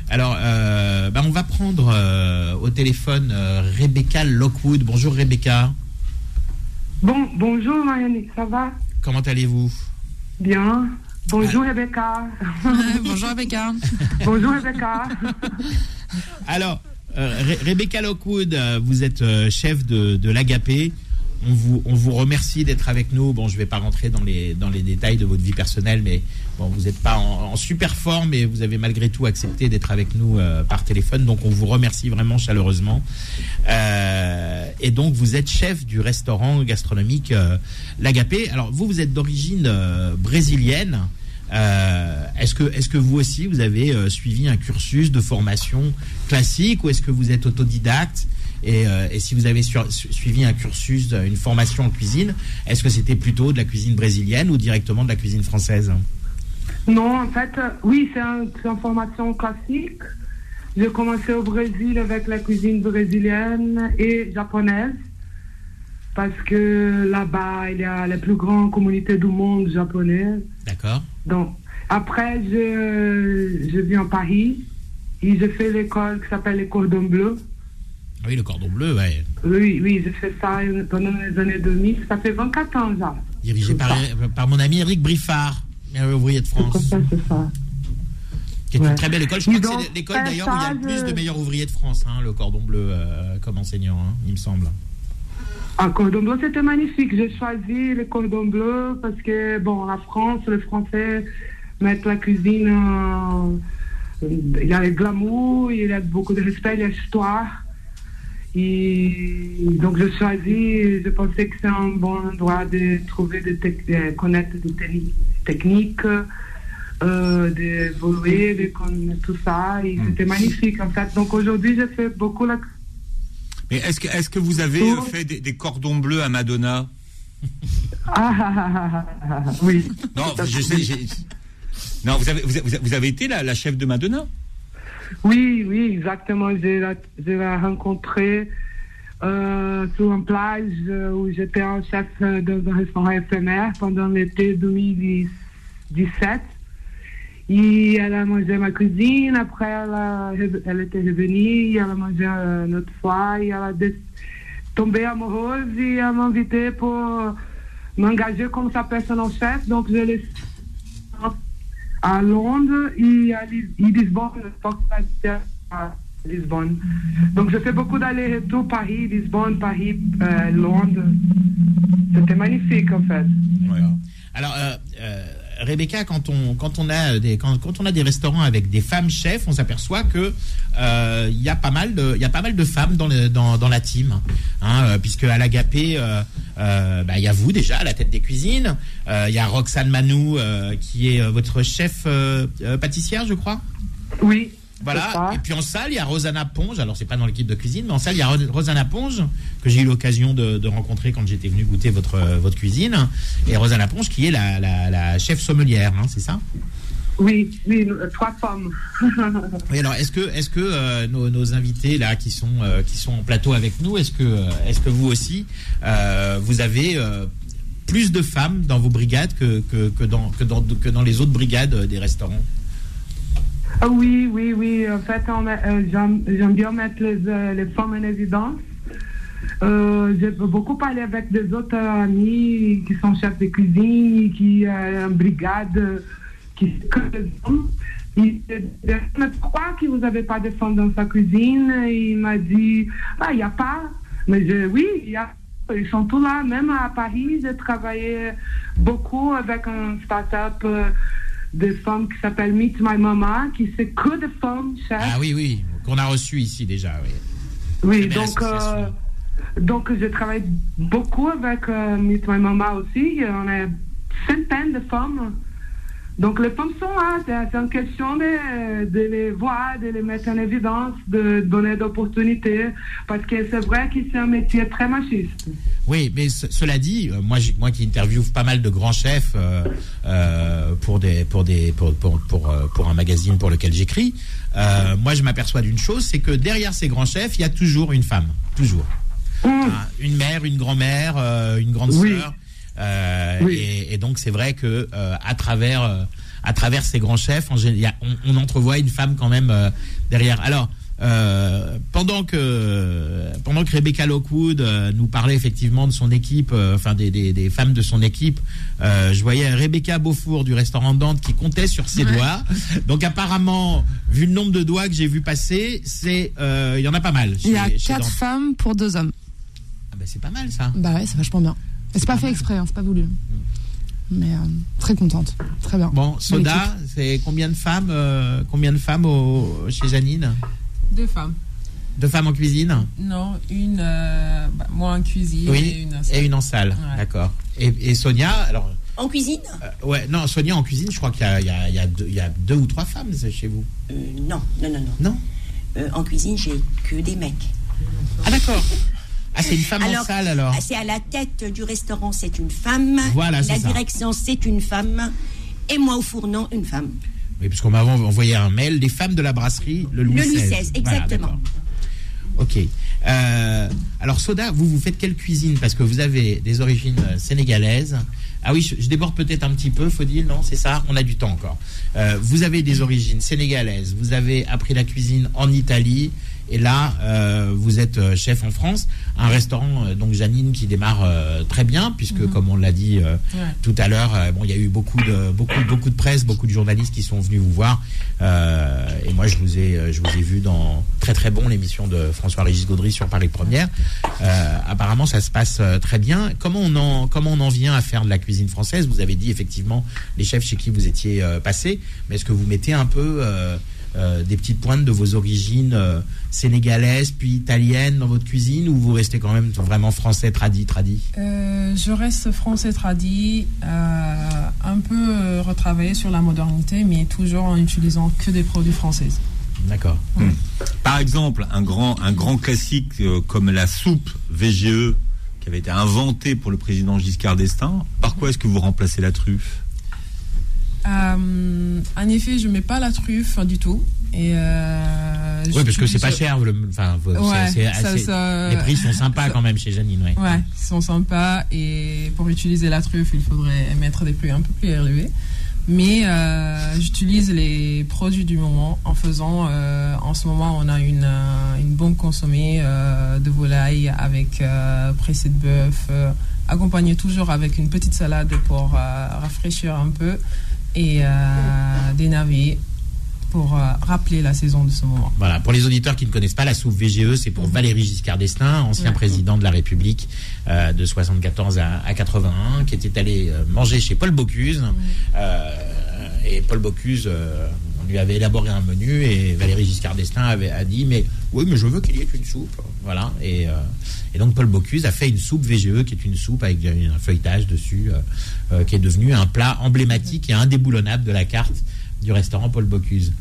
Alors, euh, bah, on va prendre euh, au téléphone euh, Rebecca Lockwood. Bonjour Rebecca, Bon, bonjour Marianne, ça va? Comment allez-vous? Bien. [LAUGHS] Bonjour Rebecca. Bonjour Rebecca. bonjour [LAUGHS] Rebecca. [LAUGHS] Alors, euh, Re- Rebecca Lockwood, euh, vous êtes euh, chef de, l'Agapé. On vous, on vous remercie d'être avec nous. Bon, je ne vais pas rentrer dans les, dans les détails de votre vie personnelle, mais bon, vous n'êtes pas en, super forme et vous avez malgré tout accepté d'être avec nous par téléphone. Donc, on vous remercie vraiment chaleureusement. Et donc, vous êtes chef du restaurant gastronomique L'Agapé. Alors, vous, vous êtes d'origine brésilienne. Euh, est-ce que, est-ce que vous aussi, vous avez euh, suivi un cursus de formation classique ou est-ce que vous êtes autodidacte et, euh, si vous avez suivi un cursus, une formation en cuisine, est-ce que c'était plutôt de la cuisine brésilienne ou directement de la cuisine française? Non, en fait, oui, c'est une formation classique. J'ai commencé au Brésil avec la cuisine brésilienne et japonaise. Parce que là-bas, il y a la plus grande communauté du monde japonaise. D'accord Donc, après, je, je vis en Paris et j'ai fait l'école qui s'appelle les Cordons Bleus. Ah Oui, le cordon bleu, ouais. Oui, oui, j'ai fait ça pendant les années 2000. Ça fait 24 ans, déjà. Dirigé par, par mon ami Eric Briffard. Meilleur ouvrier de France. C'est ça, c'est ça. Qui est une très belle école. Je crois que c'est l'école d'ailleurs où il y a le plus de meilleurs ouvriers de France, hein, le cordon bleu euh, comme enseignant, hein, il me semble. Un cordon bleu, c'était magnifique. J'ai choisi le cordon bleu parce que, bon, la France, les Français mettent la cuisine. euh, il y a le glamour, il y a beaucoup de respect, il y a l'histoire. Et donc, j'ai choisi, je pensais que c'est un bon endroit de trouver, de, connaître des techni- techniques, euh, d'évoluer, de connaître tout ça. Et c'était magnifique, en fait. Donc, aujourd'hui, j'ai fait beaucoup la Mais est-ce que, est-ce que vous avez euh, fait des, des cordons bleus à Madonna Ah, [LAUGHS] oui. Non, je sais. Non, vous avez, vous avez, été la, la chef de Madonna? Oui, oui, exactement. Je l'ai je l'ai rencontré euh, sur une plage euh, où j'étais en chef euh, dans un restaurant éphémère pendant l'été 2017. Et elle a mangé ma cuisine. Après, elle, était revenue. Elle a mangé autre fois. Et elle a tombé amoureuse et elle m'a invité pour m'engager comme sa personnel chef. Donc, je l'ai à Londres et à Lisbonne. Donc, je fais beaucoup d'allers-retours Paris, Lisbonne, Paris, euh, Londres. C'était magnifique, en fait. Alors, euh, euh, Rebecca, quand on, quand, on a des, quand, on a des restaurants avec des femmes chefs, on s'aperçoit que euh, il y a pas mal de, il y a pas mal de femmes dans, dans, dans la team, hein, euh, puisque à l'Agapé, euh, euh, bah, il y a vous déjà à la tête des cuisines, euh, il y a Roxane Manou euh, qui est euh, votre chef euh, euh, pâtissière, je crois? Oui. Voilà. Et puis en salle, il y a Rosanna Ponge. Alors, c'est pas dans l'équipe de cuisine, mais en salle, il y a Ro- Rosanna Ponge, que j'ai eu l'occasion de, de rencontrer quand j'étais venu goûter votre, euh, votre cuisine. Et Rosanna Ponge, qui est la, la, la chef sommelière, hein, c'est ça? Oui, oui, nous- trois femmes. [LAUGHS] Oui, alors, est-ce que, est-ce que euh, nos, nos invités, là, qui sont, euh, qui sont en plateau avec nous, est-ce que, euh, est-ce que vous aussi, euh, vous avez euh, plus de femmes dans vos brigades que, que, que, dans, que, dans, que dans les autres brigades euh, des restaurants? Ah oui, oui, oui. En fait, euh, j'aime bien mettre les, euh, femmes en évidence. Euh, J'ai beaucoup parlé avec des autres amis qui sont chefs de cuisine, qui ont une brigade qui que des hommes. Il mais pourquoi que vous n'avez pas de femmes dans sa cuisine? Il m'a dit, ah, il n'y a pas. Mais je, oui, y a. Ils sont tous là. Même à Paris, j'ai travaillé beaucoup avec un start-up de femmes qui s'appelle Meet My Mama, qui c'est que des femmes chefs. Ah oui, oui, qu'on a reçu ici déjà, oui. Oui, donc, euh, donc je travaille beaucoup avec euh, Meet My Mama aussi. On a centaines de femmes. Donc les femmes sont là. C'est une question de, de les voir, de les mettre en évidence, de donner d'opportunités. Parce que c'est vrai que c'est un métier très machiste. Oui, mais ce- cela dit, euh, moi, moi qui interviewe pas mal de grands chefs euh, euh, pour des pour des pour pour pour, pour un magazine pour lequel j'écris, euh, moi je m'aperçois d'une chose, c'est que derrière ces grands chefs, il y a toujours une femme, toujours, Ah, une mère, une grand-mère, une grande Oui. sœur, Oui. et, et donc c'est vrai que euh, à travers euh, à travers ces grands chefs, on, on entrevoit une femme quand même euh, derrière. Alors. euh, pendant que pendant que Rebecca Lockwood euh, nous parlait effectivement de son équipe, euh, enfin des, des, des femmes de son équipe, euh, je voyais Rebecca Beaufour du restaurant Dante qui comptait sur ses Ouais. doigts. Donc apparemment, vu le nombre de doigts que j'ai vu passer, c'est euh, il y en a pas mal. Il y a quatre femmes pour deux hommes. Ah ben, c'est pas mal ça. Bah ouais, c'est vachement bien. Et c'est pas fait exprès, hein, c'est pas voulu. Mais euh, très contente. Très bien. Bon, Soda, c'est combien de femmes, euh, combien de femmes au, chez Janine Deux femmes. Deux femmes en cuisine Non, une, euh, bah, moi en cuisine et Oui, une en et salle. une en salle. Ouais. D'accord. Et, et Sonia, alors, En cuisine? euh, ouais, non, Sonia en cuisine, je crois qu'il y a, il y a- il y a deux, il y a deux ou trois femmes chez vous. Euh, Non, non, non, non. Non? Euh, en cuisine, j'ai que des mecs. Ah d'accord. Ah, c'est une femme en salle alors. C'est à la tête du restaurant, c'est une femme. Voilà, c'est La direction, c'est une femme. Et moi au fournant, une femme. Oui, parce qu'on m'a envoyé un mail, les femmes de la brasserie, le Louis Le Louis XVI. XVI, exactement. ok. Euh, alors, Soda, vous, vous faites quelle cuisine? Parce que vous avez des origines euh, sénégalaises. Ah oui, je, je déborde peut-être un petit peu, Faudil, non C'est ça? On a du temps encore. Euh, vous avez des origines sénégalaises, vous avez appris la cuisine en Italie, Et là, euh, vous êtes euh, chef en France, un restaurant, euh, donc Janine, qui démarre très bien, puisque Mhm. comme on l'a dit tout à l'heure, bon, il y a eu beaucoup de, beaucoup, beaucoup de presse, beaucoup de journalistes qui sont venus vous voir. et moi, je vous ai, je vous ai vu dans très très bon l'émission de François-Régis Gaudry sur Paris Première. apparemment, ça se passe très bien. Comment on en, comment on en vient à faire de la cuisine française? Vous avez dit effectivement les chefs chez qui vous étiez passé, mais est-ce que vous mettez un peu euh, des petites pointes de vos origines euh, sénégalaises puis italiennes dans votre cuisine ou vous restez quand même vraiment français tradit tradit euh, Je reste français tradit, un peu retravaillé sur la modernité, mais toujours en utilisant que des produits français. D'accord. Hmm. Par exemple, un grand, un grand classique comme la soupe VGE qui avait été inventée pour le président Giscard d'Estaing, par quoi est-ce que vous remplacez la truffe? Euh, en effet, je mets pas la truffe du tout. Et euh, oui, parce que c'est pas cher. Le, enfin, ouais, c'est, assez, ça, les prix sont sympas ça, quand même chez Janine. Ouais. ouais, ils sont sympas. Et pour utiliser la truffe, il faudrait mettre des prix un peu plus élevés. Mais euh, j'utilise les produits du moment en faisant. Euh, en ce moment, on a une, une bombe consommée euh, de volaille avec pressé de bœuf, accompagnée toujours avec une petite salade pour rafraîchir un peu et des navets pour euh, rappeler la saison de ce moment. Voilà, pour les auditeurs qui ne connaissent pas la soupe VGE, c'est pour Valéry Giscard d'Estaing, ancien ouais. président de la République euh, de 74 à, à, 81, qui était allé euh, manger chez Paul Bocuse. et Paul Bocuse, on lui avait élaboré un menu et Valéry Giscard d'Estaing avait a dit mais oui mais je veux qu'il y ait une soupe. Voilà et, et donc Paul Bocuse a fait une soupe VGE qui est une soupe avec un feuilletage dessus, qui est devenu un plat emblématique et indéboulonnable de la carte du restaurant Paul Bocuse.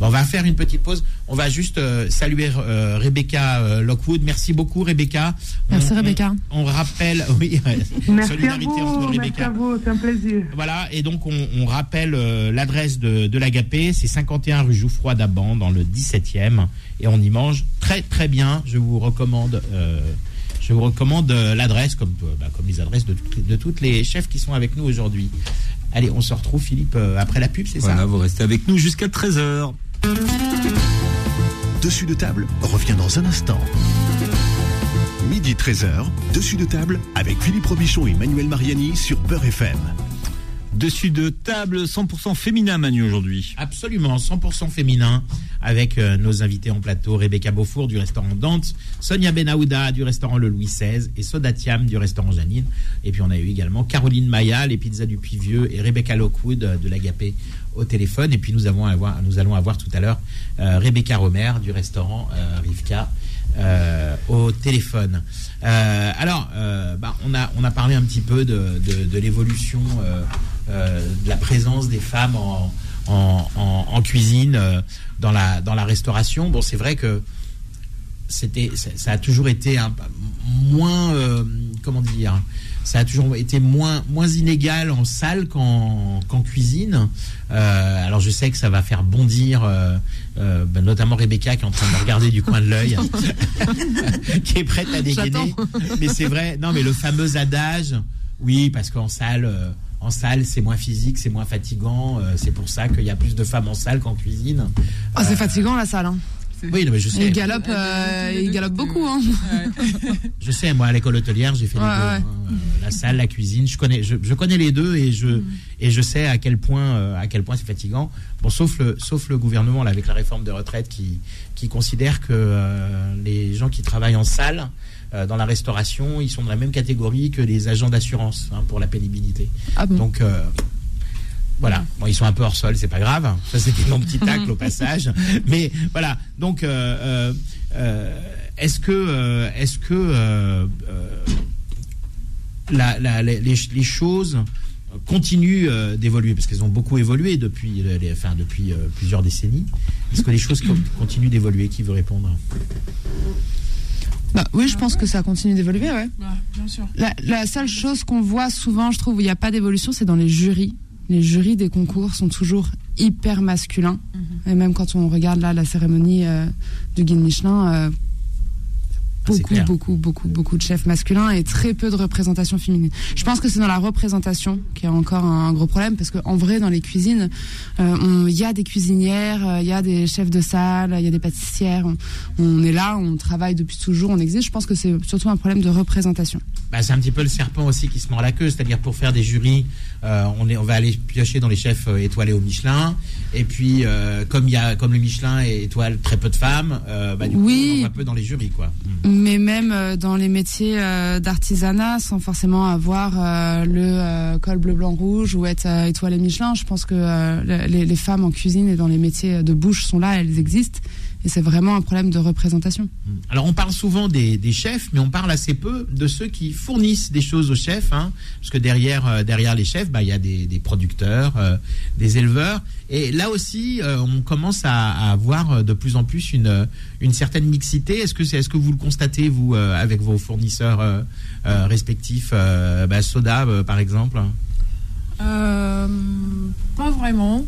Bon, on va faire une petite pause. On va juste euh, saluer euh, Rebecca euh, Lockwood. Merci beaucoup, Rebecca. Merci, on, Rebecca. On, on, rappelle, [LAUGHS] oui, merci solidarité à vous, entre Rebecca. Merci à vous, c'est un plaisir. Voilà, et donc on, on rappelle l'adresse de, de l'Agapé, c'est 51 rue Jouffroy d'Aban, dans le 17e, et on y mange très très bien. Je vous recommande. je vous recommande l'adresse, comme, bah, comme les adresses de, de toutes les chefs qui sont avec nous aujourd'hui. Allez, on se retrouve, Philippe, euh, après la pub, c'est voilà, ça vous restez avec nous jusqu'à 13h. Dessus de table revient dans un instant. Midi 13h, dessus de table avec Philippe Robichon et Manuel Mariani sur Peur FM. Dessus de table 100% féminin, Manu, aujourd'hui. Absolument, 100% féminin, avec euh, nos invités en plateau, Rebecca Beaufour du restaurant Dante, Sonia Benahouda du restaurant Le Louis XVI et Soda Thiam du restaurant Janine. Et puis on a eu également Caroline Maya, les pizzas du Puy-Vieux et Rebecca Lockwood euh, de l'Agapé au téléphone. Et puis nous, avons nous allons avoir tout à l'heure euh, Rebecca Romer du restaurant Rivka au téléphone. Alors, bah, on, a, on a parlé un petit peu de, de, l'évolution de la présence des femmes en, en, en, en cuisine, euh, dans, la, dans la restauration. Bon, c'est vrai que c'était, ça, ça, a toujours été un, moins, euh, comment dire, ça a toujours été moins, moins inégal en salle qu'en, qu'en cuisine. Euh, alors je sais que ça va faire bondir, euh, ben notamment Rebecca qui est en train de me regarder du coin de l'œil, [LAUGHS] qui est prête à dégainer. Mais c'est vrai, non, mais le fameux adage, oui, parce qu'en salle en salle, c'est moins physique, c'est moins fatigant. Euh, c'est pour ça qu'il y a plus de femmes en salle qu'en cuisine. Oh, c'est euh, fatigant la salle. Hein. Oui, non, mais je sais. Il galope, euh, il galope beaucoup. Hein. [LAUGHS] je sais, moi à l'école hôtelière, j'ai fait les deux. Ouais. Hein. La salle, la cuisine, je connais, je, je connais les deux et je mm. et je sais à quel point euh, à quel point c'est fatigant. Bon, sauf le sauf le gouvernement là avec la réforme des retraites qui qui considère que euh, les gens qui travaillent en salle euh, dans la restauration, ils sont dans la même catégorie que les agents d'assurance hein, pour la pénibilité. Ah bon Donc euh, voilà, bon, ils sont un peu hors sol, c'est pas grave. Ça, c'était mon petit tacle au [LAUGHS] passage. Mais voilà, donc est-ce que, est-ce que la, la, les, les, choses continuent d'évoluer parce qu'elles ont beaucoup évolué depuis, les, enfin, depuis plusieurs décennies. Est-ce que les choses continuent d'évoluer Qui veut répondre? Bah, oui, je pense que ça continue d'évoluer, ouais. Bah, bien sûr. La, la seule chose qu'on voit souvent, je trouve, où il n'y a pas d'évolution, c'est dans les jurys. Les jurys des concours sont toujours hyper masculins. Mhm. Et même quand on regarde là la cérémonie euh, du guide Michelin, euh, beaucoup, beaucoup, beaucoup, beaucoup de chefs masculins et très peu de représentation féminine. Je pense que c'est dans la représentation qui a encore un gros problème parce qu'en vrai, dans les cuisines, euh, il y a des cuisinières, euh, il y a des chefs de salle, il y a des pâtissières. On, est là, on travaille depuis toujours, on existe. Je pense que c'est surtout un problème de représentation. Bah, c'est un petit peu le serpent aussi qui se mord la queue, c'est-à-dire pour faire des jurys, euh, on, est, on va aller piocher dans les chefs étoilés au Michelin, et puis comme il y a, comme le Michelin étoile très peu de femmes, bah, du coup, on va un peu dans les jurys, quoi. Mais même dans les métiers d'artisanat, sans forcément avoir le col bleu blanc rouge ou être étoilé Michelin, je pense que les, les femmes en cuisine et dans les métiers de bouche sont là, elles existent. Et c'est vraiment un problème de représentation. Hmm. Alors on parle souvent des, chefs, mais on parle assez peu de ceux qui fournissent des choses aux chefs, hein, parce que derrière, euh, derrière les chefs, bah, il y a des, producteurs, euh, des éleveurs. Et là aussi, euh, on commence à, à, avoir de plus en plus une, une certaine mixité. Est-ce que, c'est, est-ce que vous le constatez, vous, avec vos fournisseurs respectifs, bah, Soda, par exemple? Pas vraiment.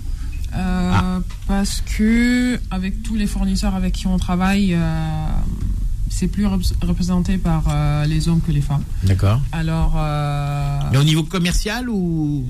Euh, ah. Parce que avec tous les fournisseurs avec qui on travaille, euh, c'est plus représenté par euh, les hommes que les femmes. D'accord. Alors. Mais au niveau commercial ou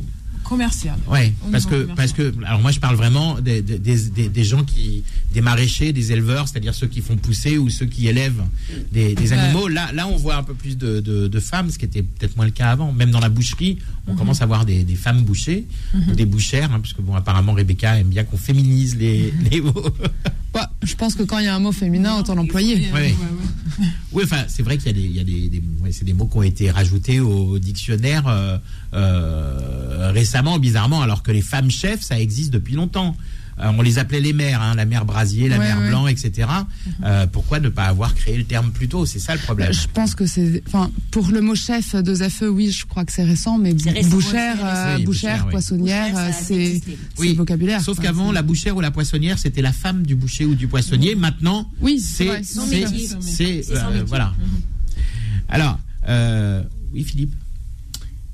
commercial. Oui, parce que, parce que, alors moi je parle vraiment des, des, des, gens qui, des maraîchers, des éleveurs, c'est-à-dire ceux qui font pousser ou ceux qui élèvent des, animaux. Là, là, on voit un peu plus de, de, femmes, ce qui était peut-être moins le cas avant. Même dans la boucherie, on mhm. commence à voir des, femmes bouchées, mhm. des bouchères, hein, puisque bon, apparemment Rebecca aime bien qu'on féminise les, les mots. [LAUGHS] je pense que quand il y a un mot féminin, autant l'employer. Oui, oui, enfin, c'est vrai qu'il y a des, il y a des, des des mots qui ont été rajoutés au dictionnaire euh, euh, récemment, bizarrement, alors que les femmes chefs, ça existe depuis longtemps. Euh, on les appelait les mères, hein, la mère Brasier, la mère Blanc, etc. Mhm. Euh, pourquoi ne pas avoir créé le terme plus tôt? C'est ça le problème. Je pense que c'est, enfin, pour le mot chef de Zafeu, oui, je crois que c'est récent, mais bouchère, bouchère, poissonnière, c'est oui. vocabulaire. Sauf qu'avant, la bouchère ou la poissonnière, c'était la femme du boucher ou du poissonnier. Maintenant, oui, c'est, c'est, voilà. Alors, oui, Philippe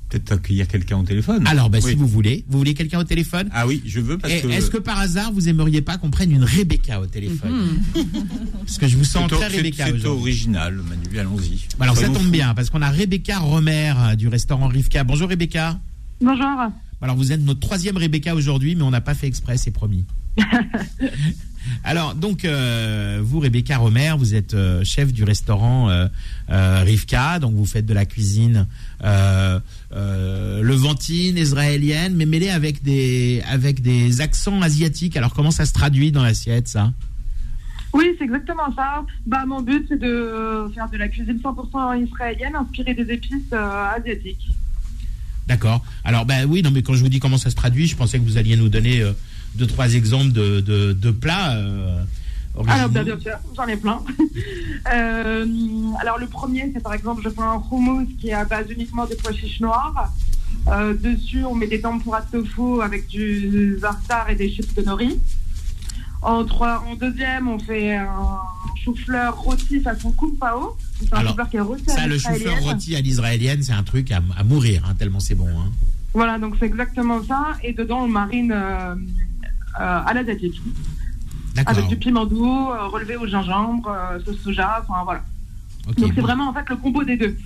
peut-être accueillir quelqu'un au téléphone. Alors, ben, si vous voulez, vous voulez quelqu'un au téléphone Ah oui, je veux parce que. Est-ce que par hasard vous aimeriez pas qu'on prenne une Rebecca au téléphone mhm. [LAUGHS] Parce que je vous sens très Rebecca C'est original, Manu. Allons-y. Alors ça tombe bien parce qu'on a Rebecca Romer euh, du restaurant Rivka. Bonjour Rebecca. Bonjour. Alors vous êtes notre troisième Rebecca aujourd'hui, mais on n'a pas fait exprès, c'est promis. [LAUGHS] Alors, donc, euh, vous, Rebecca Romer, vous êtes euh, chef du restaurant euh, Rivka, donc vous faites de la cuisine levantine, israélienne, mais mêlée avec des, avec des accents asiatiques. Alors, comment ça se traduit dans l'assiette, ça? Oui, c'est exactement ça. Bah, mon but, c'est de faire de la cuisine 100% israélienne, inspirée des épices asiatiques. D'accord. Alors, bah oui, non, mais quand je vous dis comment ça se traduit, je pensais que vous alliez nous donner deux, trois exemples de, de, plats euh, alors, bien, sûr, j'en ai plein. [LAUGHS] Euh, alors, le premier, c'est par exemple, je fais un hummus qui est à base uniquement de pois chiches noirs. Euh, dessus, on met des tempura de tofu avec du zartar et des chips de nori. En, trois, en deuxième, on fait un chou-fleur rôti façon kung pao. C'est un chou-fleur qui est rôti Ça, le chou-fleur rôti à l'israélienne, c'est un truc à, mourir, hein, tellement c'est bon. Hein. Voilà, donc c'est exactement ça. Et dedans, on marine euh, à la l'asiatique. Avec du piment doux, euh, relevé au gingembre, euh, sauce soja, enfin voilà. Donc c'est vraiment en fait le combo des deux.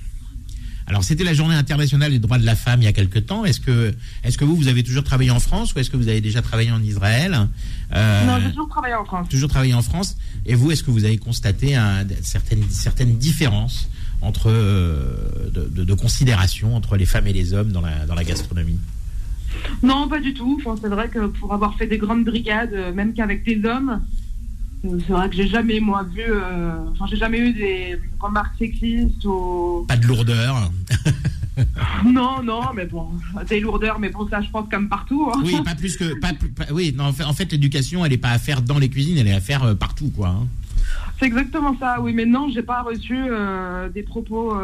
Alors, c'était la journée internationale des droits de la femme il y a quelque temps. Est-ce que, est que vous, vous avez toujours travaillé en France ou est-ce que vous avez déjà travaillé en Israël? Non, j'ai toujours travaillé en France. Toujours travaillé en France. Et vous, est-ce que vous avez constaté certaines, certaines différences entre, de, considération entre les femmes et les hommes dans la, dans la gastronomie? Non, pas du tout. Enfin, c'est vrai que pour avoir fait des grandes brigades, euh, même qu'avec des hommes, euh, c'est vrai que j'ai jamais, moi, vu. Euh, enfin, j'ai jamais eu des remarques sexistes ou. Pas de lourdeur. [LAUGHS] non, non, mais bon, des lourdeurs, mais bon, ça, je pense comme partout. Hein. Oui, pas plus que. oui, non, en fait, l'éducation, elle n'est pas à faire dans les cuisines, elle est à faire partout, quoi. Hein. C'est exactement ça, oui, mais non, j'ai pas reçu des propos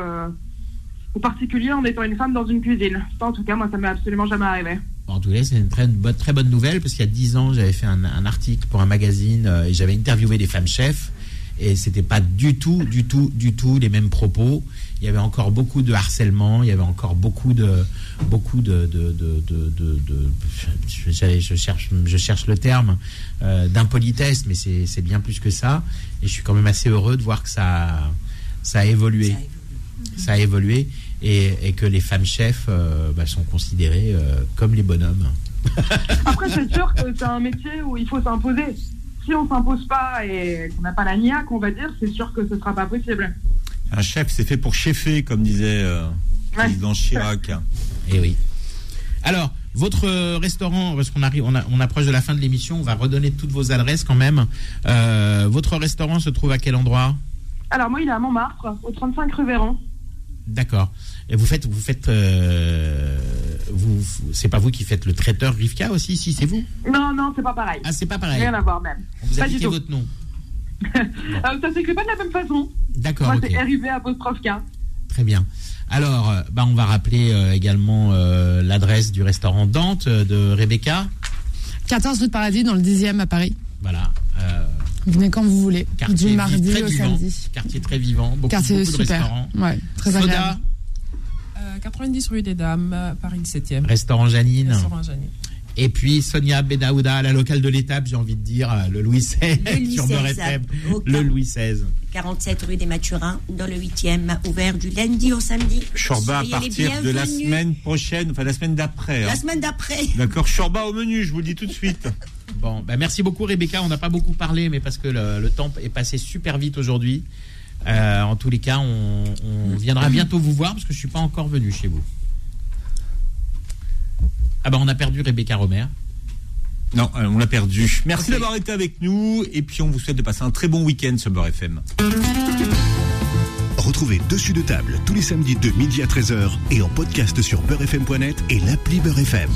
au particulier en étant une femme dans une cuisine. en tout cas, moi, ça m'est absolument jamais arrivé. En tout cas, c'est une très bonne, très bonne nouvelle parce qu'il y a dix ans, j'avais fait un, article pour un magazine euh, et j'avais interviewé des femmes chefs et c'était pas du tout, du tout, du tout les mêmes propos. Il y avait encore beaucoup de harcèlement, il y avait encore beaucoup de, beaucoup de, de, de, je, cherche, je cherche le terme euh, d'impolitesse, mais c'est bien plus que ça. Et je suis quand même assez heureux de voir que ça Ça a évolué. Ça a évolué. Et, et que les femmes chefs euh, bah, sont considérées euh, comme les bonhommes. [LAUGHS] Après, c'est sûr que c'est un métier où il faut s'imposer. Si on s'impose pas et qu'on n'a pas la niaque, on va dire, c'est sûr que ce sera pas possible. Un chef, c'est fait pour chefer, comme disait euh, le président Chirac. Et [LAUGHS] Eh oui. Alors, votre euh, restaurant, parce qu'on arrive, on, a- on approche de la fin de l'émission, on va redonner toutes vos adresses quand même. Euh, votre restaurant se trouve à quel endroit? Alors moi, il est à Montmartre, au 35 rue Véron. D'accord. Et vous faites, vous faites, euh, vous, c'est pas vous qui faites le traiteur Rivka aussi, si c'est vous? Non, non, c'est pas pareil. Ah, c'est pas pareil. Rien à voir même. Vous pas du indiquez tout. votre nom. [LAUGHS] Euh, ça s'écrit pas de la même façon. D'accord. Moi, ok. c'est RIV apostrophe K. Très bien. Alors, euh, bah, on va rappeler euh, également euh, l'adresse du restaurant Dante de Rebecca. 14 rue de Paradis dans le 10e à Paris. Voilà. Euh, Venez quand vous voulez. quartier du mardi très au vivant. samedi. Quartier très vivant. Beaucoup, Quartier beaucoup de super. restaurants. Ouais, très Soda, agréable. Euh, 90 rue des Dames, euh, Paris 17e. Restaurant Janine. Restaurant Janine. Et puis Sonia Bedaouda, la locale de l'étape, j'ai envie de dire, euh, le Louis XVI Le Louis sur XVI, Le Louis XVI. 47 rue des Mathurins, dans le 8e, ouvert du lundi au samedi. Chorba à partir de la semaine prochaine, enfin la semaine d'après. hein. La semaine d'après. D'accord, Chorba au menu, je vous le dis tout de suite. [LAUGHS] Bon, bah merci beaucoup Rebecca. On n'a pas beaucoup parlé, mais parce que le, le temps est passé super vite aujourd'hui. Euh, en tous les cas, on, on viendra bientôt vous voir parce que je suis pas encore venu chez vous. Ah bah on a perdu Rebecca Romer. Non, euh, on l'a perdu. Merci d'avoir été avec nous et puis on vous souhaite de passer un très bon week-end sur Beurre FM. Retrouvez Dessus de table tous les samedis de midi à 13h et en podcast sur beurrefm.net et l'appli Beurre FM.